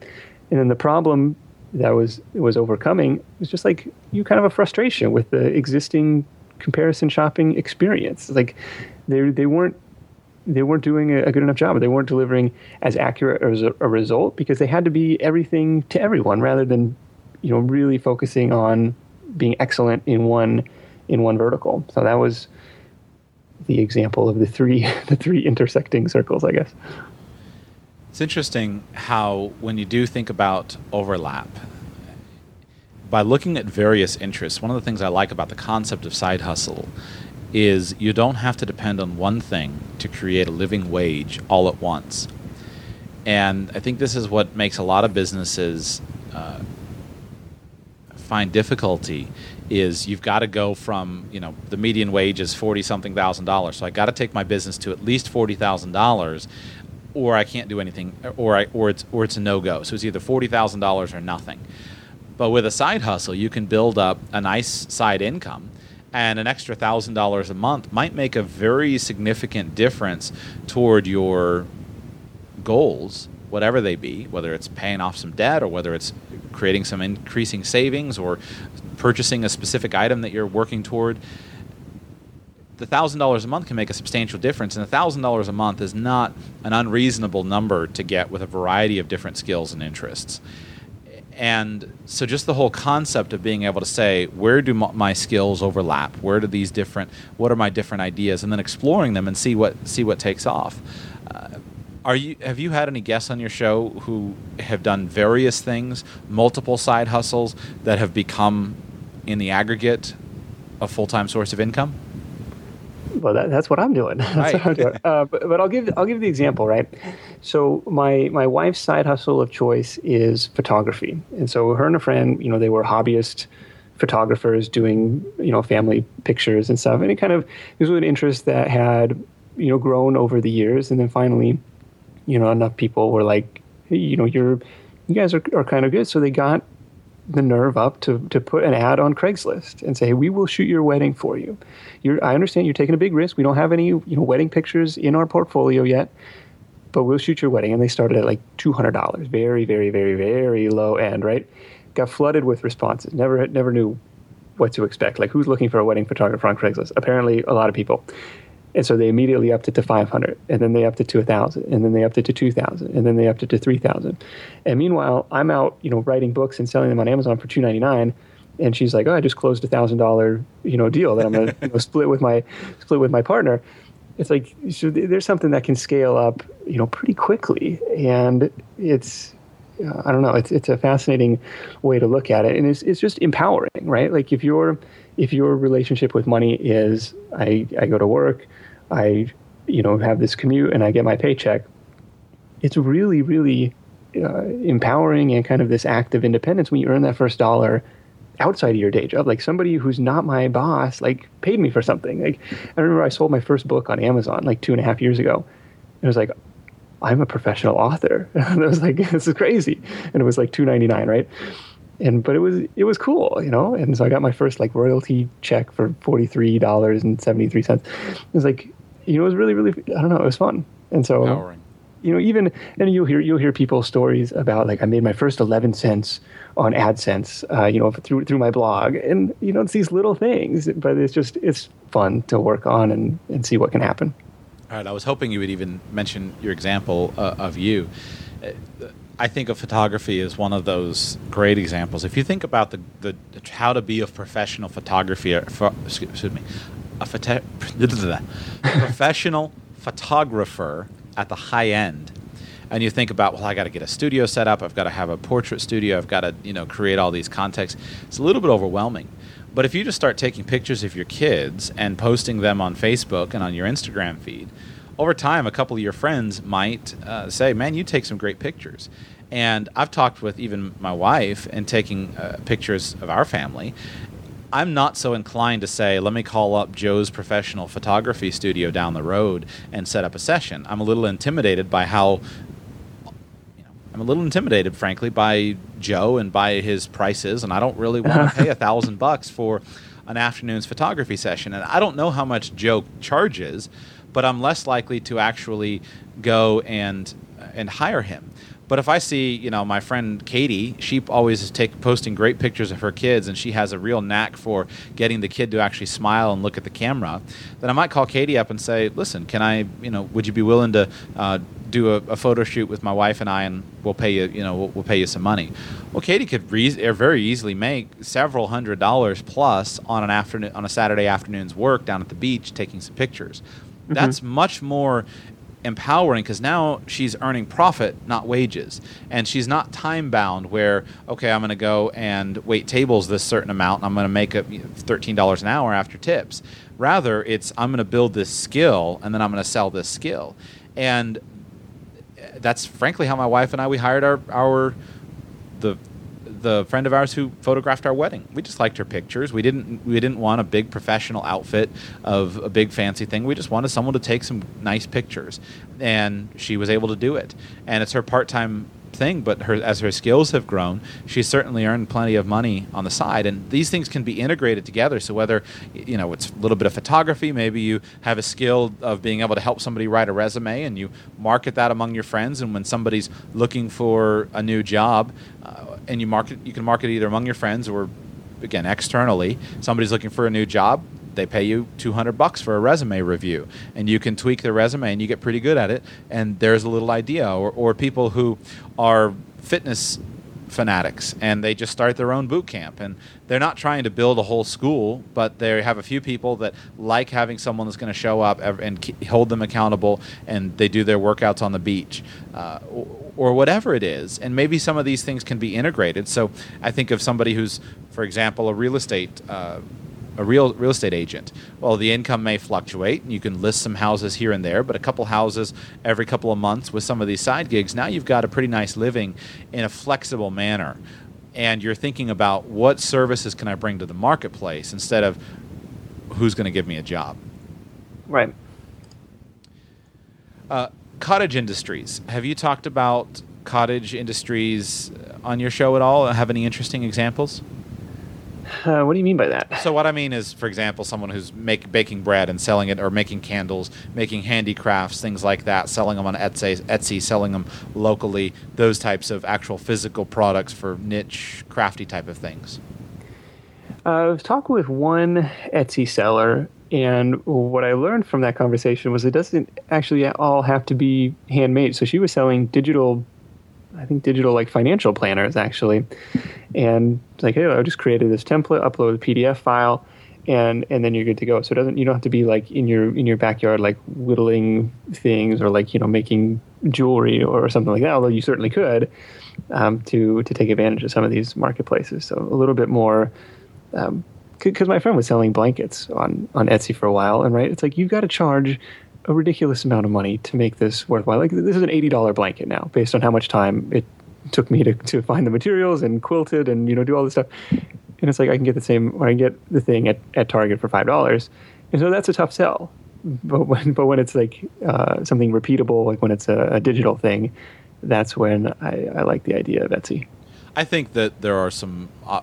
S2: And then the problem that was was overcoming was just like you kind of a frustration with the existing comparison shopping experience. Like they they weren't they weren't doing a, good enough job. They weren't delivering as accurate as a, a, result because they had to be everything to everyone rather than, you know, really focusing on being excellent in one in one vertical. So that was the example of the three the three intersecting circles, I guess.
S1: It's interesting how when you do think about overlap, by looking at various interests, one of the things I like about the concept of side hustle is you don't have to depend on one thing to create a living wage all at once. And I think this is what makes a lot of businesses uh, find difficulty is you've got to go from you know the median wage is forty something thousand dollars, so I got to take my business to at least forty thousand dollars, or I can't do anything, or I or it's or it's a no go. So it's either forty thousand dollars or nothing. But with a side hustle, you can build up a nice side income and an extra thousand dollars a month might make a very significant difference toward your goals, whatever they be, whether it's paying off some debt or whether it's creating some increasing savings or purchasing a specific item that you're working toward. The thousand dollars a month can make a substantial difference, and thousand dollars a month is not an unreasonable number to get with a variety of different skills and interests. And so just the whole concept of being able to say where do my skills overlap? Where do these different what are my different ideas? And then exploring them and see what see what takes off. Uh, are you have you had any guests on your show who have done various things multiple side hustles that have become in the aggregate a full-time source of income
S2: well, that, that's what I'm doing. Right. I'm doing. Uh, but, but, I'll give I'll give the example, right? So my my wife's side hustle of choice is photography, and so her and a friend, you know, they were hobbyist photographers doing you know family pictures and stuff, and it kind of it was an interest that had you know grown over the years, and then finally, you know, enough people were like, hey, you know, you're you guys are, are kind of good, so they got the nerve up to, to put an ad on Craigslist and say, "We will shoot your wedding for you." You're, I understand you're taking a big risk. We don't have any you know wedding pictures in our portfolio yet, but we'll shoot your wedding. And they started at like two hundred dollars, very, very, very, very low end. Right? Got flooded with responses. Never, never knew what to expect. Like, who's looking for a wedding photographer on Craigslist? Apparently, a lot of people. And so they immediately upped it to 500, and then they upped it to 1,000, and then they upped it to 2,000, and then they upped it to 3,000. And meanwhile, I'm out, you know, writing books and selling them on Amazon for 299, and she's like, "Oh, I just closed a thousand dollar, you know, deal that I'm gonna you know, split with my split with my partner." It's like so there's something that can scale up, you know, pretty quickly, and it's I don't know. It's it's a fascinating way to look at it, and it's it's just empowering, right? Like if your if your relationship with money is I I go to work, I you know have this commute, and I get my paycheck. It's really really uh, empowering and kind of this act of independence when you earn that first dollar outside of your day job. Like somebody who's not my boss, like paid me for something. Like I remember I sold my first book on Amazon like two and a half years ago. It was like, I'm a professional author. and I was like, this is crazy. And it was like two ninety nine, right? And but it was it was cool, you know. And so I got my first like royalty check for forty three dollars and seventy three cents. It was like, you know, it was really really I don't know, it was fun. And so
S1: Empowering.
S2: you know, even and you'll hear you'll hear people stories about like I made my first eleven cents on AdSense, uh, you know, through through my blog, and you know, it's these little things, but it's just it's fun to work on and and see what can happen.
S1: All right, I was hoping you would even mention your example uh, of you. I think of photography as one of those great examples. If you think about the, the how to be a professional photographer, for, excuse me, a photo, professional photographer at the high end, and you think about, well, I got to get a studio set up, I've got to have a portrait studio, I've got to you know create all these contexts. It's a little bit overwhelming. But if you just start taking pictures of your kids and posting them on Facebook and on your Instagram feed, over time, a couple of your friends might uh, say, "Man, you take some great pictures." And I've talked with even my wife and taking uh, pictures of our family. I'm not so inclined to say, let me call up Joe's professional photography studio down the road and set up a session. I'm a little intimidated by how I'm a little intimidated, frankly, by Joe and by his prices, and I don't really want to pay a thousand bucks for an afternoon's photography session. And I don't know how much Joe charges, but I'm less likely to actually go and and hire him. But if I see, you know, my friend Katie, she always is take, posting great pictures of her kids, and she has a real knack for getting the kid to actually smile and look at the camera. Then I might call Katie up and say, "Listen, can I, you know, would you be willing to uh, do a, a, photo shoot with my wife and I, and we'll pay you, you know, we'll, we'll pay you some money." Well, Katie could re- very easily make several hundred dollars plus on an afternoon, on a Saturday afternoon's work down at the beach, taking some pictures. Mm-hmm. That's much more empowering because now she's earning profit, not wages. And she's not time bound where, okay, I'm going to go and wait tables this certain amount and I'm going to make a $13 an hour after tips. Rather, it's I'm going to build this skill and then I'm going to sell this skill. And eh, that's frankly how my wife and I we hired our our the the friend of ours who photographed our wedding. We just liked her pictures. We didn't we didn't want a big professional outfit of a big fancy thing. We just wanted someone to take some nice pictures, and she was able to do it. And it's her part time thing, but her as her skills have grown, she's certainly earned plenty of money on the side. And these things can be integrated together. So whether you know it's a little bit of photography, maybe you have a skill of being able to help somebody write a resume, and you market that among your friends. And when somebody's looking for a new job, uh, and you market, you can market either among your friends or again externally. Somebody's looking for a new job they pay you 200 bucks for a resume review and you can tweak their resume and you get pretty good at it and there's a little idea or, or people who are fitness fanatics and they just start their own boot camp and they're not trying to build a whole school but they have a few people that like having someone that's going to show up and hold them accountable and they do their workouts on the beach uh, or whatever it is and maybe some of these things can be integrated. So i think of somebody who's for example a real estate uh, a real real estate agent. Well, the income may fluctuate. And You can list some houses here and there, but a couple houses every couple of months with some of these side gigs. Now you've got a pretty nice living in a flexible manner, and you're thinking about what services can I bring to the marketplace instead of who's going to give me a job.
S2: Right.
S1: Uh, cottage industries. Have you talked about cottage industries on your show at all? Have any interesting examples?
S2: Uh, what do you mean by that?
S1: So what I mean is, for example, someone who's make, baking bread and selling it, or making candles, making handicrafts, things like that, selling them on Etsy, Etsy, selling them locally. Those types of actual physical products for niche, crafty type of things.
S2: Uh, I was talking with one Etsy seller, and what I learned from that conversation was it doesn't actually all have to be handmade. So she was selling digital I think digital like financial planners actually, and it's like hey, I just created this template, upload a PDF file, and and then you're good to go. So it doesn't you don't have to be like in your in your backyard like whittling things or like you know making jewelry or something like that. Although you certainly could, um, to to take advantage of some of these marketplaces. So a little bit more. because um, my friend was selling blankets on, on Etsy for a while, and right, it's like you've got to charge a ridiculous amount of money to make this worthwhile. Like this is an eighty dollar blanket now, based on how much time it took me to, to find the materials and quilt it and you know do all this stuff. And it's like I can get the same, or I can get the thing at, at Target for five dollars, and so that's a tough sell. But when but when it's like uh, something repeatable, like when it's a, a digital thing, that's when I, I, like the idea of Etsy.
S1: I think that there are some uh,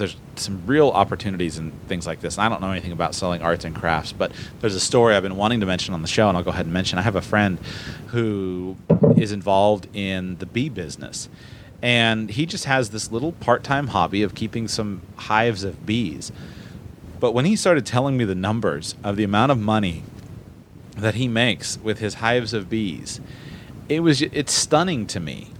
S1: there's some real opportunities in things like this. And I don't know anything about selling arts and crafts, but there's a story I've been wanting to mention on the show, and I'll go ahead and mention. I have a friend who is involved in the bee business, and he just has this little part-time hobby of keeping some hives of bees. But when he started telling me the numbers of the amount of money that he makes with his hives of bees, it was it's stunning to me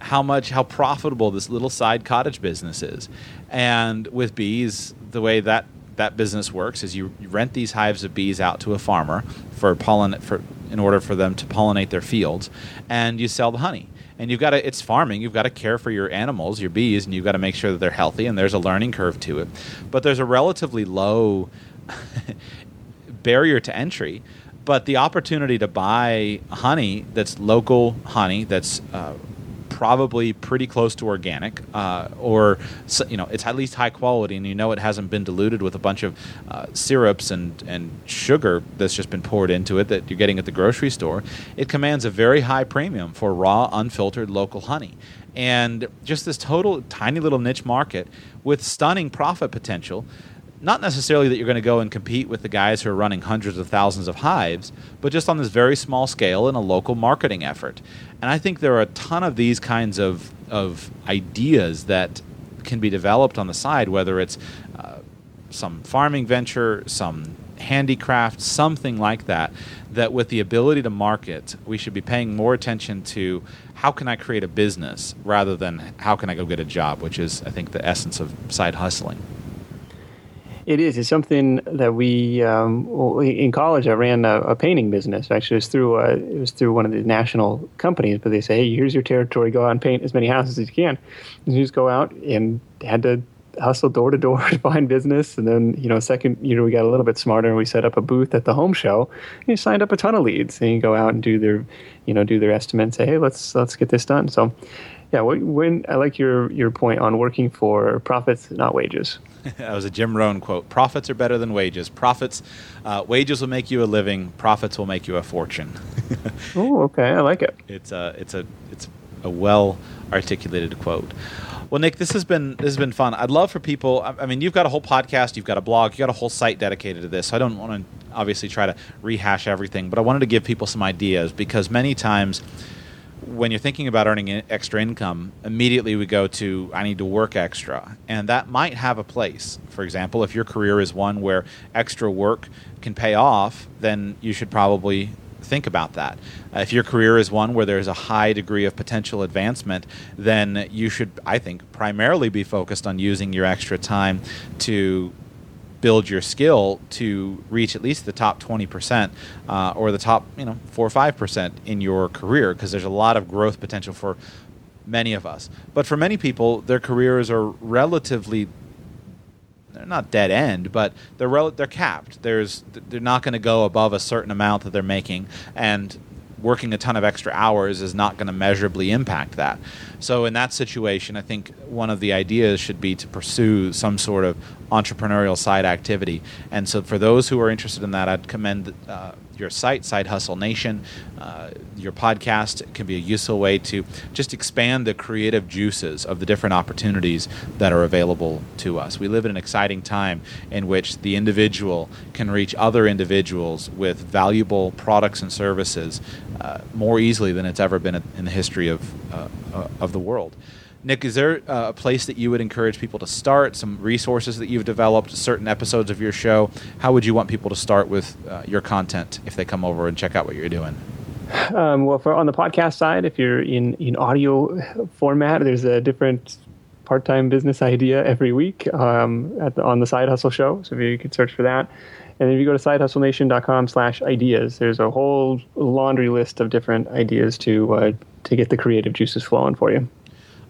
S1: how much how profitable this little side cottage business is. And with bees, the way that that business works is you, rent these hives of bees out to a farmer for pollen for in order for them to pollinate their fields, and you sell the honey. And you've got to it's farming. You've got to care for your animals, your bees, and you've got to make sure that they're healthy. And there's a learning curve to it, but there's a relatively low barrier to entry but the opportunity to buy honey that's local honey that's uh, probably pretty close to organic, uh, or you know, it's at least high quality, and you know it hasn't been diluted with a bunch of uh, syrups and and sugar that's just been poured into it that you're getting at the grocery store. It commands a very high premium for raw, unfiltered local honey, and just this total tiny little niche market with stunning profit potential not necessarily that you're going to go and compete with the guys who are running hundreds of thousands of hives, but just on this very small scale in a local marketing effort. And I think there are a ton of these kinds of, of ideas that can be developed on the side, whether it's uh, some farming venture, some handicraft, something like that, that with the ability to market, we should be paying more attention to how can I create a business rather than how can I go get a job, which is, I think, the essence of side hustling.
S2: It is. It's something that we um, in college. I ran a, a, painting business. Actually, it was through a, uh, it was through one of the national companies. But they say, "Hey, here's your territory. Go out and paint as many houses as you can." And you just go out and had to hustle door to door to find business. And then you know, second year we got a little bit smarter and we set up a booth at the home show. And you signed up a ton of leads. And you go out and do their, you know, do their estimate. Say, "Hey, let's let's get this done." So. Yeah, when I like your your point on working for profits, not wages.
S1: that was a Jim Rohn quote. Profits are better than wages. Profits, uh, wages will make you a living. Profits will make you a fortune.
S2: oh, okay, I like it.
S1: It's a it's a it's a well articulated quote. Well, Nick, this has been this has been fun. I'd love for people. I mean, you've got a whole podcast, you've got a blog, you've got a whole site dedicated to this. So I don't want to obviously try to rehash everything, but I wanted to give people some ideas because many times when you're thinking about earning extra income, immediately we go to I need to work extra. And that might have a place. For example, if your career is one where extra work can pay off, then you should probably think about that. Uh, if your career is one where there's a high degree of potential advancement, then you should, I think, primarily be focused on using your extra time to build your skill to reach at least the top 20% uh, or the top you know 4 or 5% in your career because there's a lot of growth potential for many of us. But for many people their careers are relatively they're not dead end but they're rel- they're capped. There's they're not going to go above a certain amount that they're making and working a ton of extra hours is not going to measurably impact that. So, in that situation, I think one of the ideas should be to pursue some sort of entrepreneurial side activity. And so, for those who are interested in that, I'd commend uh, your site, Side Hustle Nation. Uh, your podcast can be a useful way to just expand the creative juices of the different opportunities that are available to us. We live in an exciting time in which the individual can reach other individuals with valuable products and services uh, more easily than it's ever been in the history of, uh, uh of the world. Nick, is there uh, a place that you would encourage people to start? Some resources that you've developed, certain episodes of your show? How would you want people to start with uh, your content if they come over and check out what you're doing?
S2: Um, well, for on the podcast side, if you're in in audio format, there's a different part-time business idea every week um, at the, on the Side Hustle Show. So if you can search for that. And if you go to sidehustlenation.com slash ideas, there's a whole laundry list of different ideas to uh, to get the creative juices flowing for you.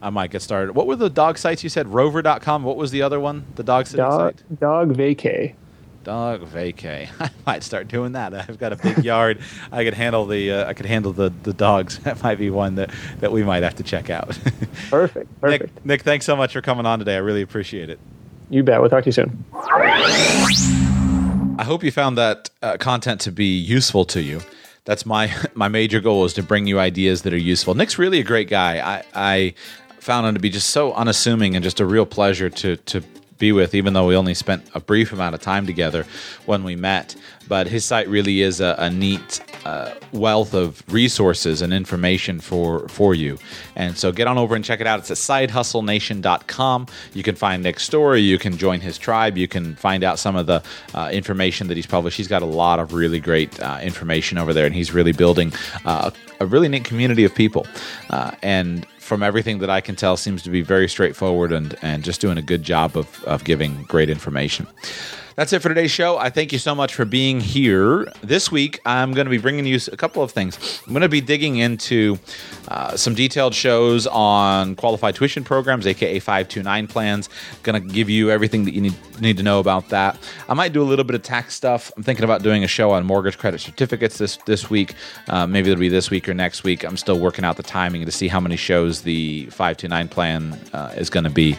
S1: I might get started. What were the dog sites you said? Rover.com. What was the other one? The dog sitting
S2: Dog,
S1: site?
S2: DogVacay.
S1: Dog vacay. I might start doing that. I've got a big yard. I could handle the. Uh, I could handle the, the dogs. That might be one that, that we might have to check out.
S2: Perfect. Perfect.
S1: Nick, Nick, thanks so much for coming on today. I really appreciate it.
S2: You bet. We'll talk to you soon.
S1: I hope you found that uh, content to be useful to you. That's my my major goal is to bring you ideas that are useful. Nick's really a great guy. I, I found him to be just so unassuming and just a real pleasure to to be with, even though we only spent a brief amount of time together when we met. But his site really is a, a neat uh, wealth of resources and information for for you. And so get on over and check it out. It's at sidehustlenation.com. You can find Nick's story. You can join his tribe. You can find out some of the uh, information that he's published. He's got a lot of really great uh, information over there, and he's really building uh, a really neat community of people. Uh, and from everything that I can tell, seems to be very straightforward and, and just doing a good job of, of giving great information. That's it for today's show. I thank you so much for being here. This week, I'm going to be bringing you a couple of things. I'm going to be digging into uh, some detailed shows on qualified tuition programs, aka 529 plans. Going to give you everything that you need, need to know about that. I might do a little bit of tax stuff. I'm thinking about doing a show on mortgage credit certificates this this week. Uh, maybe it'll be this week or next week. I'm still working out the timing to see how many shows the 529 plan uh, is going to be.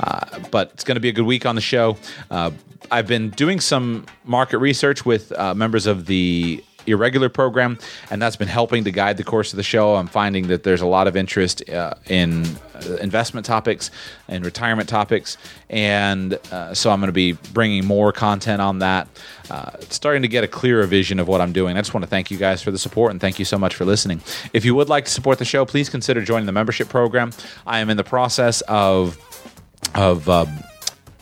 S1: Uh, but it's going to be a good week on the show. Uh, I've been doing some market research with uh, members of the irregular program, and that's been helping to guide the course of the show. I'm finding that there's a lot of interest uh, in uh, investment topics and retirement topics, and uh, so I'm going to be bringing more content on that. Uh, starting to get a clearer vision of what I'm doing. I just want to thank you guys for the support and thank you so much for listening. If you would like to support the show, please consider joining the membership program. I am in the process of of um,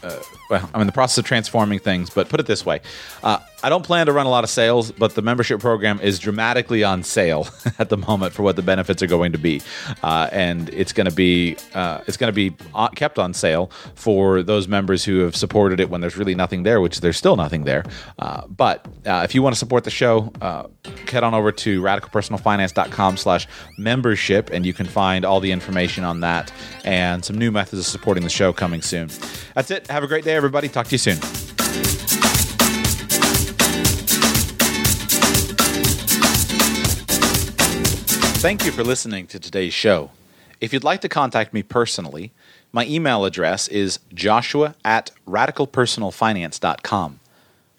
S1: uh, well, I'm in the process of transforming things, but put it this way. Uh, I don't plan to run a lot of sales, but the membership program is dramatically on sale at the moment for what the benefits are going to be, uh, and it's going to be uh, it's going to be kept on sale for those members who have supported it when there's really nothing there, which there's still nothing there. Uh, but uh, if you want to support the show, uh, head on over to radicalpersonalfinance.com/membership, and you can find all the information on that and some new methods of supporting the show coming soon. That's it. Have a great day, everybody. Talk to you soon. Thank you for listening to today's show. If you'd like to contact me personally, my email address is joshua at radicalpersonalfinance.com.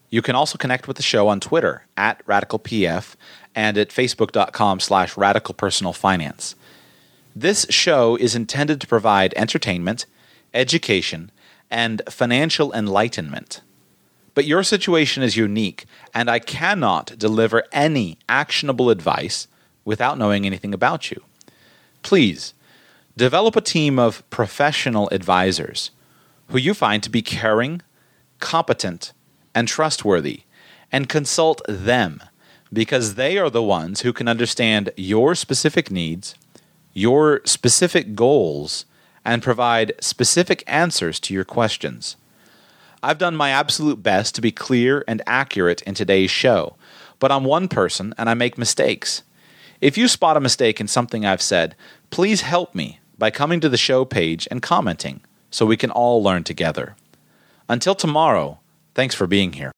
S1: You can also connect with the show on Twitter at radicalpf and at facebook.com slash radicalpersonalfinance. This show is intended to provide entertainment, education, and financial enlightenment. But your situation is unique, and I cannot deliver any actionable advice without knowing anything about you. Please develop a team of professional advisors who you find to be caring, competent, and trustworthy, and consult them because they are the ones who can understand your specific needs, your specific goals, and provide specific answers to your questions. I've done my absolute best to be clear and accurate in today's show, but I'm one person and I make mistakes. If you spot a mistake in something I've said, please help me by coming to the show page and commenting so we can all learn together. Until tomorrow, thanks for being here.